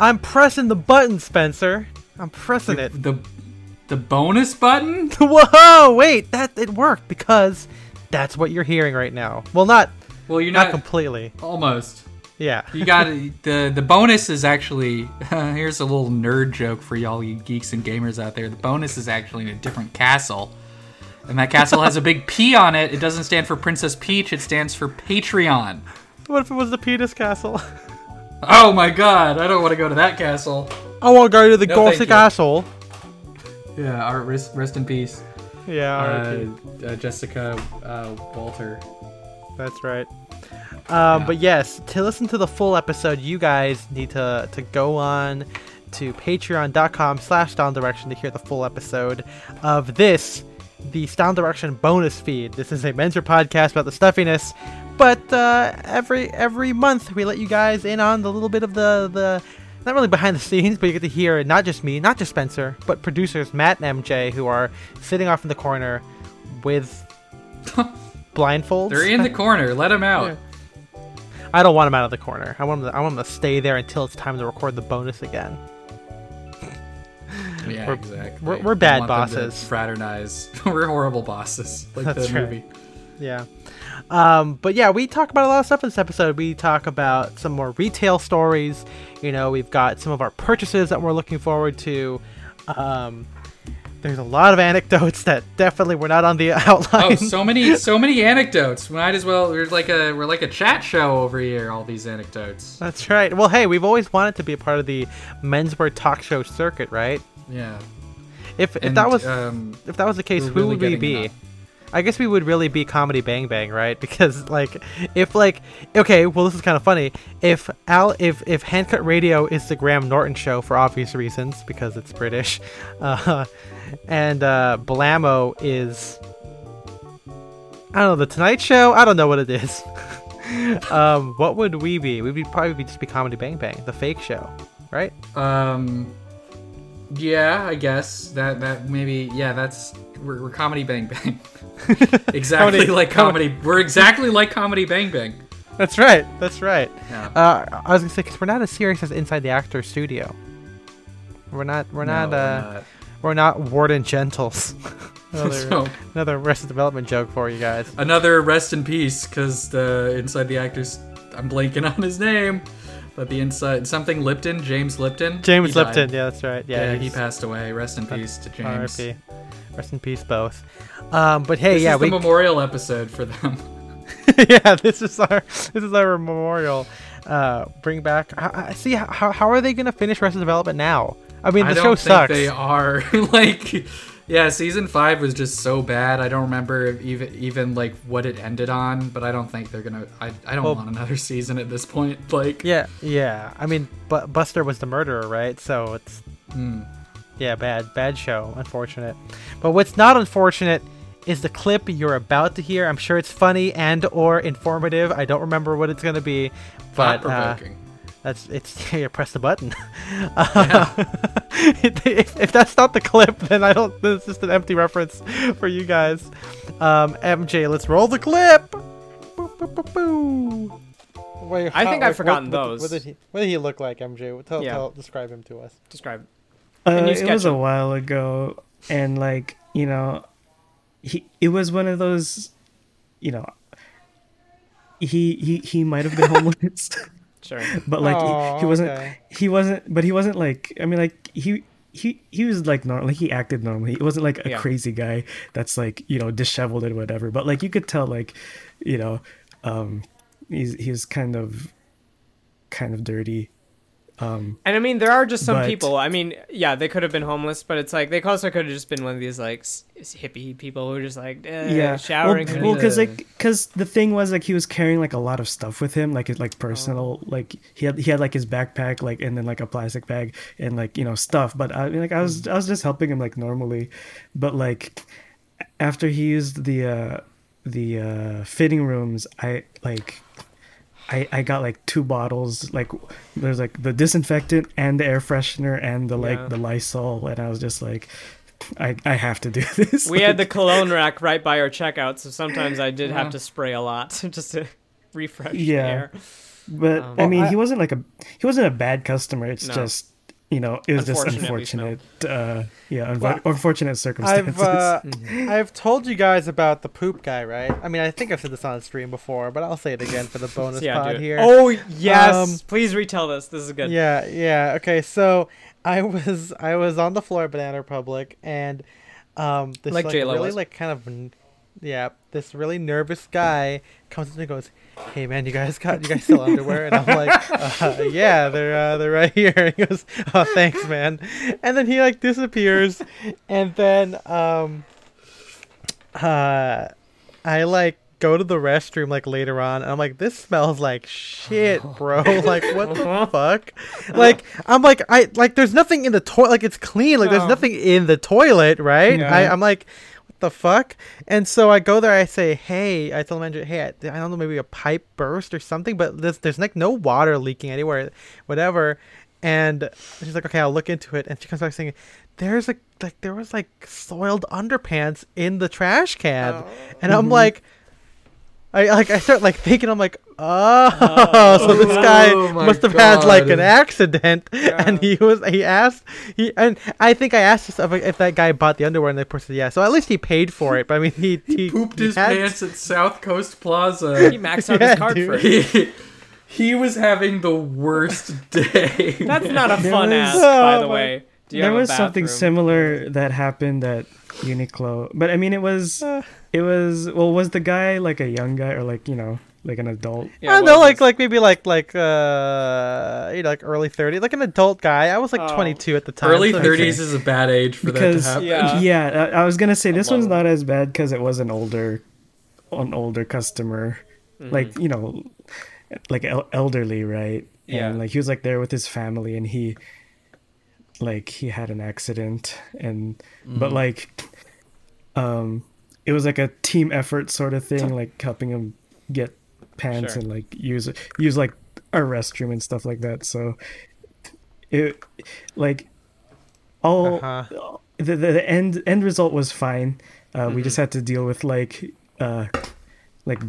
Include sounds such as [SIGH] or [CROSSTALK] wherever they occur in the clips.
I'm pressing the button, Spencer. I'm pressing the, it. The the bonus button? [LAUGHS] Whoa! Wait, that it worked because that's what you're hearing right now. Well, not Well, you're not not, completely. almost. Yeah. You got the the bonus is actually [LAUGHS] here's a little nerd joke for y'all you geeks and gamers out there. The bonus is actually in a different castle. And that castle has a big [LAUGHS] P on it. It doesn't stand for Princess Peach, it stands for Patreon. What if it was the penis castle? Oh my god, I don't want to go to that castle. I want to go to the No, Gothic thank you. castle. Yeah, Art, rest, rest in peace. Yeah, Uh, uh, Jessica uh, Walter. that's right. Um, Yeah. But yes, to listen to the full episode, you guys need to to go on to patreon.com slash styleanddirection to hear the full episode of this the Style and Direction bonus feed. This is a Mentor podcast about the stuffiness, but uh, every every month we let you guys in on the little bit of the the not really behind the scenes, but you get to hear not just me, not just Spencer, but producers Matt and MJ who are sitting off in the corner with [LAUGHS] blindfolds. They're in the corner. Let them out. I don't want them out of the corner. I want them. To, I want them to stay there until it's time to record the bonus again. [LAUGHS] Yeah, We're- exactly. we're- we're We bad want them to bosses. Fraternize. [LAUGHS] we're horrible bosses, like That's the right. movie. Yeah. Um, but yeah, we talk about a lot of stuff in this episode. We talk about some more retail stories. You know, we've got some of our purchases that we're looking forward to. Um, there's a lot of anecdotes that definitely were not on the [LAUGHS] outline. Oh, so many, so many anecdotes. Might as well. We're like a we're like a chat show over here. All these anecdotes. That's right. Well, hey, we've always wanted to be a part of the menswear talk show circuit, right? Yeah. If if And, that was um, if that was the case, who really would we be? enough. I guess we would really be Comedy Bang Bang, right? [LAUGHS] Because like, if like, okay, well, this is kind of funny. If Al, if if Handcut Radio is the Graham Norton show for obvious reasons because it's British, [LAUGHS] uh, and uh, Blamo is, I don't know, the Tonight Show. I don't know what it is. [LAUGHS] um, what would we be? We'd be probably be just be Comedy Bang Bang, the fake show, right? um, yeah, I guess that that maybe yeah. That's we're, we're comedy bang bang. [LAUGHS] exactly Comedy- like comedy. We're exactly like comedy bang bang. That's right. That's right. Yeah. Uh, I was gonna say because we're not as serious as Inside the Actor Studio. We're not. We're No, not. we're uh, not. We're not Warden Gentles. [LAUGHS] another, [LAUGHS] So- another Arrested Development joke for you guys. Another rest in peace, because the inside the actors, I'm blanking on his name, but the inside something Lipton, James Lipton. James he died. Lipton. Yeah, that's right. Yeah, Yeah, he passed away. Rest in peace to James. R.I.P. Rest in peace, both. Um, but hey, This yeah, is the we. memorial episode for them. [LAUGHS] [LAUGHS] yeah, this is our this is our memorial. Uh, bring back. I, I see how how are they gonna finish Arrested Development now? I mean, the I show think sucks. they are [LAUGHS] like. Yeah, season five was just so bad. I don't remember even even like what it ended on, but I don't think they're gonna. I, I don't Well- want another [LAUGHS] season at this point. Like, Yeah, yeah. I mean, but Buster was the murderer, right? So it's hmm. Yeah, bad, bad show. Unfortunate. But what's not unfortunate is the clip you're about to hear. I'm sure it's funny and or informative. I don't remember what it's gonna be, but uh. That's it's. [LAUGHS] Yeah, press the button. Uh, [LAUGHS] if, if that's not the clip, then I don't. This is just an empty reference for you guys. Um, MJ, let's roll the clip. Boo, boo, boo, boo. Wait, I think how- I've forgotten what, what- those. What did he? What did he look like, MJ? Tell, Yeah. tell, describe him to us. Describe. Uh, it sketch was a while ago, and like you know, he it was one of those, you know, he he he might have been [LAUGHS] homeless, Sure. but like Aw, he, he wasn't okay. he wasn't, but he wasn't like I mean like he. He, he was like normal. Like he acted normally. He wasn't like a Yeah. crazy guy that's like you know disheveled and whatever. But like you could tell like, you know, um, he's he was kind of, kind of dirty. Um, And I mean, there are just some But- people. I mean, yeah, they could have been homeless, but it's like they also could have just been one of these like s- hippie people who are just like eh, yeah showering. well, through well because like because the thing was like he was carrying like a lot of stuff with him like his like personal Oh. like he had he had like his backpack like and then like a plastic bag and like you know stuff but i mean like i was i was just helping him like normally but like after he used the uh the uh fitting rooms i like I, I got like two bottles like there's like the disinfectant and the air freshener and the like Yeah. the lysol and i was just like i i have to do [LAUGHS] this we had the Like, cologne rack right by our checkout, so sometimes I did Yeah. have to spray a lot [LAUGHS] just to. refresh Yeah. air. But Um, I mean, I- he wasn't like a he wasn't a bad customer. It's No. just you know it was just unfortunate. Uh, yeah, unfor- Well, unfortunate circumstances. I've uh, [LAUGHS] I've told you guys about the poop guy, right? I mean, I think I've said this on stream before, but I'll say it again for the [LAUGHS] bonus Yeah, pod here. Oh yes, Um, please retell this. This is good. Yeah, yeah. Okay, so I was I was on the floor at Banana Republic, and um, this Like like, really was. like kind of yeah, this really nervous guy comes to me and goes, "Hey man, you guys got you guys still underwear?" And I'm like, uh, [LAUGHS] "Yeah, they're uh, they're right here." And [LAUGHS] he goes, "Oh, thanks, man." And then he like disappears, and then um, uh, I like go to the restroom like later on and I'm like this smells like shit [LAUGHS] bro like what the fuck like I'm like I like there's nothing in the toilet like it's clean like there's nothing in the toilet right Yeah. I, I'm like the fuck? And so I go there I say hey I tell the manager hey I, I don't know maybe a pipe burst or something but there's, there's like no water leaking anywhere whatever. And she's like okay I'll look into it. And she comes back saying there's a like there was like soiled underpants in the trash can. Oh. and I'm mm-hmm. like I like I start like thinking I'm like oh, oh. so this guy Oh must have had like an accident [LAUGHS] Yeah. and he was he asked he and I think I asked if, if that guy bought the underwear and the person said yeah so at least he paid for it but I mean he he, Pooped he his had- pants at South Coast Plaza. [LAUGHS] He maxed out Yeah, his card dude. for it. he, he was having the worst [LAUGHS] day. That's not a fun was- ask, by Oh the my- way. Do you there have a was something similar that happened at Uniqlo, but I mean, it was Uh. it was well, was the guy like a young guy or like you know like an adult? Yeah, I don't know, like like maybe like like uh you know like early 30s, like an adult guy. I was like Oh. 22 at the time. Early so- 30s is a bad age for Because- that to happen. Yeah. Yeah, I, I was gonna say this one's low. not as bad because it was an older, an older customer, Mm-hmm. like you know, like el- elderly, right? Yeah. And like he was like there with his family, and he, like he had an accident, and but like, um, it was like a team effort sort of thing, like helping him get pants Sure. and like use use like a restroom and stuff like that. So, it like all Uh-huh. the, the end end result was fine. Uh, We just had to deal with like uh, like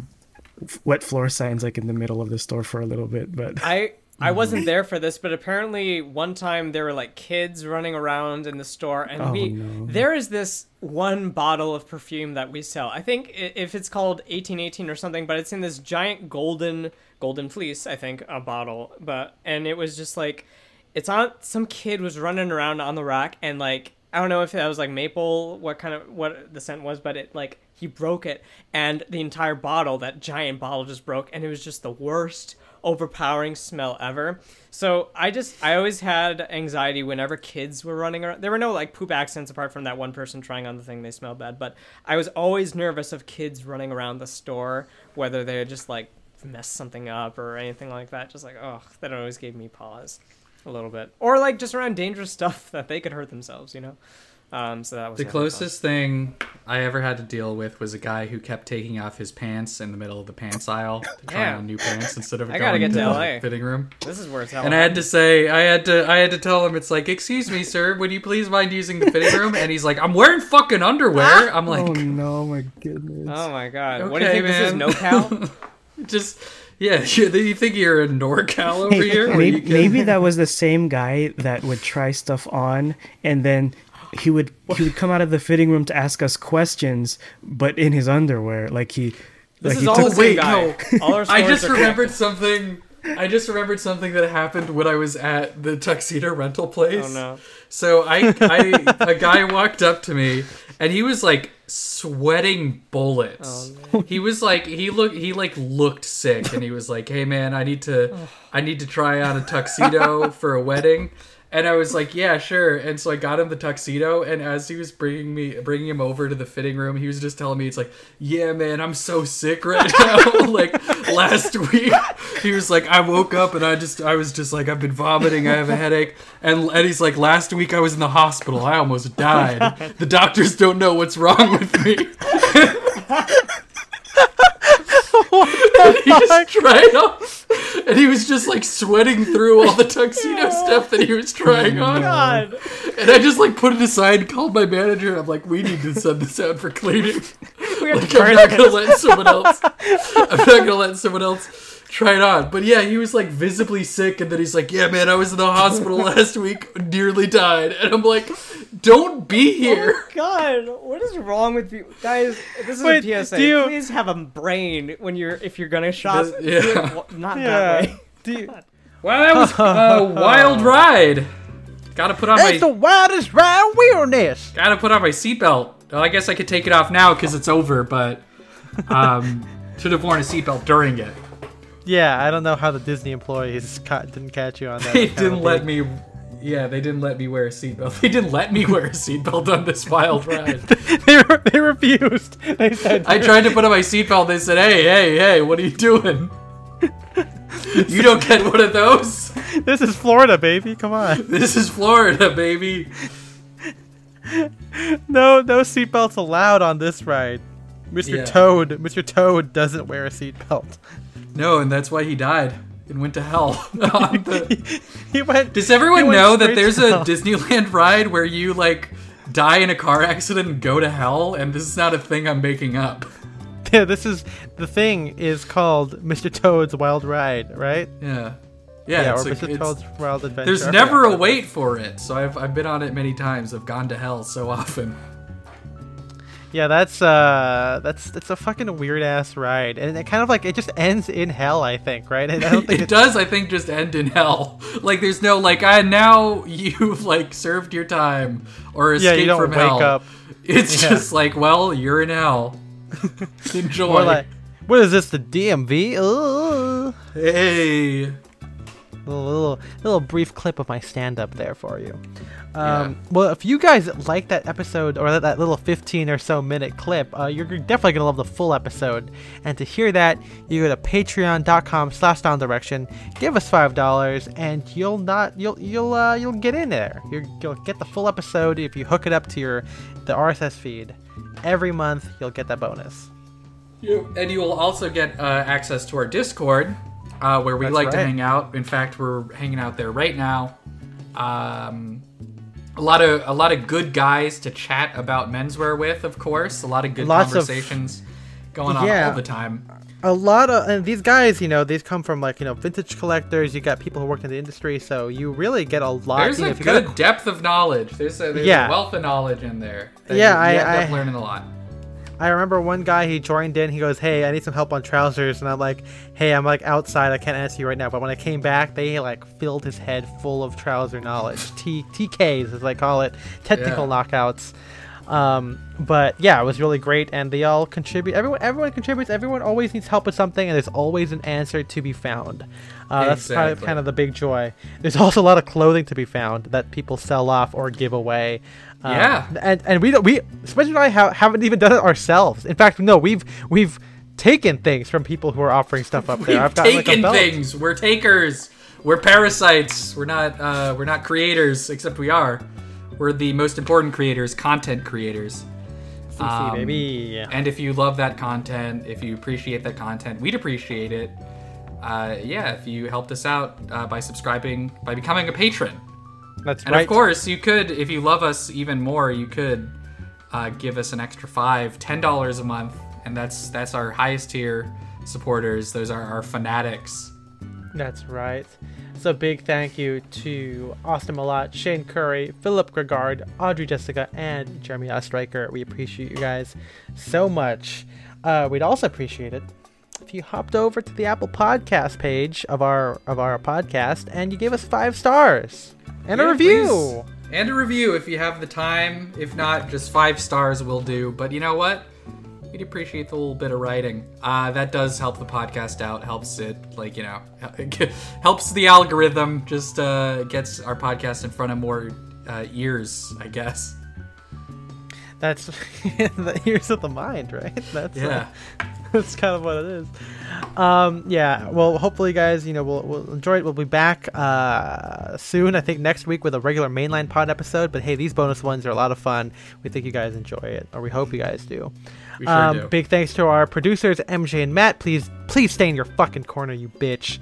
wet floor signs like in the middle of the store for a little bit, but I I Mm-hmm. wasn't there for this, but apparently one time there were like kids running around in the store, and Oh, we no. there is this one bottle of perfume that we sell. I think if it's called eighteen eighteen or something, but it's in this giant golden golden fleece. I think a bottle, but and it was just like it's on some kid was running around on the rack and like I don't know if that was like maple, what kind of what the scent was, but it like he broke it and the entire bottle, that giant bottle just broke and it was just the worst overpowering smell ever. So I just I always had anxiety whenever kids were running around. There were no like poop accidents apart from that one person trying on the thing they smelled bad, but I was always nervous of kids running around the store whether they just like mess something up or anything like that. Just like oh, that always gave me pause a little bit, or like just around dangerous [LAUGHS] stuff that they could hurt themselves, you know. Um, so that was The never fun. closest thing I ever had to deal with was a guy who kept taking off his pants in the middle of the pants aisle to try Yeah. on new pants instead of [LAUGHS] I gotta going get to to LA. the fitting room. This is where it's hell. And I had to say, I had to, I had to tell him, it's like, excuse me, sir, would you please mind using the fitting room? And he's like, I'm wearing fucking underwear. [LAUGHS] I'm like, oh no, my goodness! Oh my god! what do you Okay, think this is? man. No cow? [LAUGHS] just, yeah, you, you think you're a NorCal over Hey, here? maybe, can- maybe that was the same guy that would try stuff on and then he would he would come out of the fitting room to ask us questions, but in his underwear, like he. This like is he all took- wait, guy. [LAUGHS] All I just are remembered something. I just remembered something that happened when I was at the tuxedo rental place. Oh no! So I, I a guy walked up to me and he was like sweating bullets. Oh, He was like he looked he like looked sick and he was like, "Hey man, I need to I need to try on a tuxedo for a wedding." And I was like, "Yeah, sure." And so I got him the tuxedo and as he was bringing me bringing him over to the fitting room, he was just telling me it's like, "Yeah, man, I'm so sick right [LAUGHS] now." [LAUGHS] like last week, he was like, "I woke up and I just I was just like I've been vomiting, I have a headache." And and he's like, "Last week I was in the hospital. I almost [LAUGHS] died. The doctors don't know what's wrong with me." and he just tried on, and he was just like sweating through all the tuxedo stuff that he was trying on. God! And I just like put it aside, called my manager, and I'm like, "We need to send this out for cleaning." [LAUGHS] Like, I'm not gonna let someone else. I'm not gonna let someone else try it on. But yeah, he was like visibly sick, and then he's like, "Yeah, man, I was in the hospital [LAUGHS] last week, nearly died," and I'm like, "Don't be here." Oh God, what is wrong with you guys? This is Wait, a PSA. do you- Please have a brain when you're if you're gonna shop. This- do it not Yeah. that way. Do you, [LAUGHS] Wow, that was a wild [LAUGHS] ride. Gotta put on my. it's the my wildest ride wilderness. gotta put on my seatbelt. Well, I guess I could take it off now because it's over, but um, should have worn a seatbelt during it. Yeah, I don't know how the Disney employees [LAUGHS] ca- didn't catch you on that. They didn't let me. Yeah, they didn't let me wear a seatbelt. [LAUGHS] They didn't let me wear a seatbelt on this wild [LAUGHS] ride. they, re- they refused. They said I tried to put on my seatbelt. They said, "Hey, hey, hey, what are you doing? you don't get one of those. This is Florida, baby. Come on. This is Florida, baby." No, no seatbelts allowed on this ride. Mr. Yeah. Toad, Mr. Toad doesn't wear a seatbelt. No, and that's why he died and went to hell. [LAUGHS] [LAUGHS] The- He went. Does everyone went know that there's a hell. [LAUGHS] Disneyland ride where you like die in a car accident and go to hell? And this is not a thing I'm making up. Yeah, this is the thing is called Mr. Toad's Wild Ride, right? Yeah, yeah. Yeah, it's or a- Mr. Toad's Wild Adventure. there's never a wait for it, so I've I've been on it many times. I've gone to hell so often. Yeah, that's uh, that's it's a fucking weird ass ride, and it kind of like it just ends in hell. I think, right? I don't [LAUGHS] think it does, I think, just end in hell. [LAUGHS] Like there's no like, I now you've like served your time or escaped Yeah, you don't from wake hell. up. It's Yeah. just like, well, you're in hell. [LAUGHS] Enjoy. more like, what is this? The DMV? Ugh. hey. Little, little little brief clip of my stand up there for you. Um, Well, if you guys like that episode or that, that little 15 or so minute clip, uh, you're definitely gonna love the full episode. And to hear that, you go to Patreon.com/slash Style and Direction, give us five dollars, and you'll not you'll you'll uh, you'll get in there. You're, you'll get the full episode if you hook it up to your the RSS feed. Every month, you'll get that bonus. You, and you will also get uh, access to our Discord, uh, where we That's like to hang out. In fact, we're hanging out there right now. Um, a lot of a lot of good guys to chat about menswear with, of course. A lot of good Lots of- conversations going on Yeah. all the time. a lot of and these guys you know these come from like you know vintage collectors you got people who work in the industry so you really get a lot There's you know, a good depth of knowledge. There's a, there's Yeah. a wealth of knowledge in there. Yeah, you, I- you end up I- learning a lot. I remember one guy he joined in he goes hey I need some help on trousers. And I'm like hey I'm like outside I can't answer you right now. But when I came back they like filled his head full of trouser knowledge. T TKs as I call it. Technical Yeah. knockouts. Um but yeah it was really great. And they all contribute everyone everyone contributes. Everyone always needs help with something and there's always an answer to be found. Uh, that's kind of, kind of the big joy. There's also a lot of clothing to be found that people sell off or give away Um, Yeah. and and we don't we Spencer and I ha- haven't even done it ourselves in fact no we've we've taken things from people who are offering stuff up there We've I've got taken belt. things. We're takers. We're parasites. We're not. Uh, we're not creators, except we are. We're the most important creators, content creators. CC, Um, baby And if you love that content, if you appreciate that content, we'd appreciate it. Uh, yeah, if you helped us out uh, by subscribing, by becoming a patron. That's And right of course, you could, if you love us even more, you could uh, give us an extra five, ten dollars a month, and that's that's our highest tier supporters. Those are our fanatics. That's right. So big thank you to Austin Malott, Shane Curry, Philip Gregard, Audrey Jessica, and Jeremy Ostreicher. We appreciate you guys so much. Uh, we'd also appreciate it if you hopped over to the Apple Podcast page of our of our podcast and you gave us five stars and a review. please. And a review if you have the time. If not, just five stars will do. But you know what? We'd appreciate the little bit of writing. Uh, that does help the podcast out. Helps it, like you know, [LAUGHS] helps the algorithm. Just uh, gets our podcast in front of more uh, ears, I guess. That's the ears of the mind, right? [LAUGHS] That's uh, Yeah. [LAUGHS] that's kind of what it is. Um, yeah. Well, hopefully, guys, you know, we'll, we'll enjoy it. We'll be back uh, soon. I think next week with a regular mainline pod episode. But hey, these bonus ones are a lot of fun. We think you guys enjoy it, or we hope you guys do. Sure um. Big thanks to our producers MJ and Matt. Please, please stay in your fucking corner, you bitch.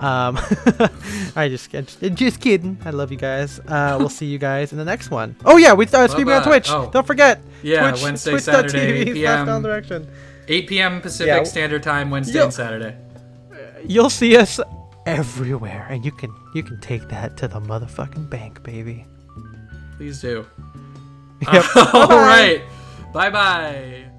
Um, [LAUGHS] I just, just just kidding. I love you guys. Uh, we'll see you guys in the next one. Oh yeah, we uh, streaming on Twitch. Oh. Don't forget. Yeah, Twitch, Wednesday, twitch.tv Saturday, 8 slash PM. Down Direction. 8 p.m. Pacific Yeah. Standard Time, Wednesday Yo. and Saturday. You'll see us everywhere, and you can you can take that to the motherfucking bank, baby. Please do. Yep. [LAUGHS] All right. Bye bye.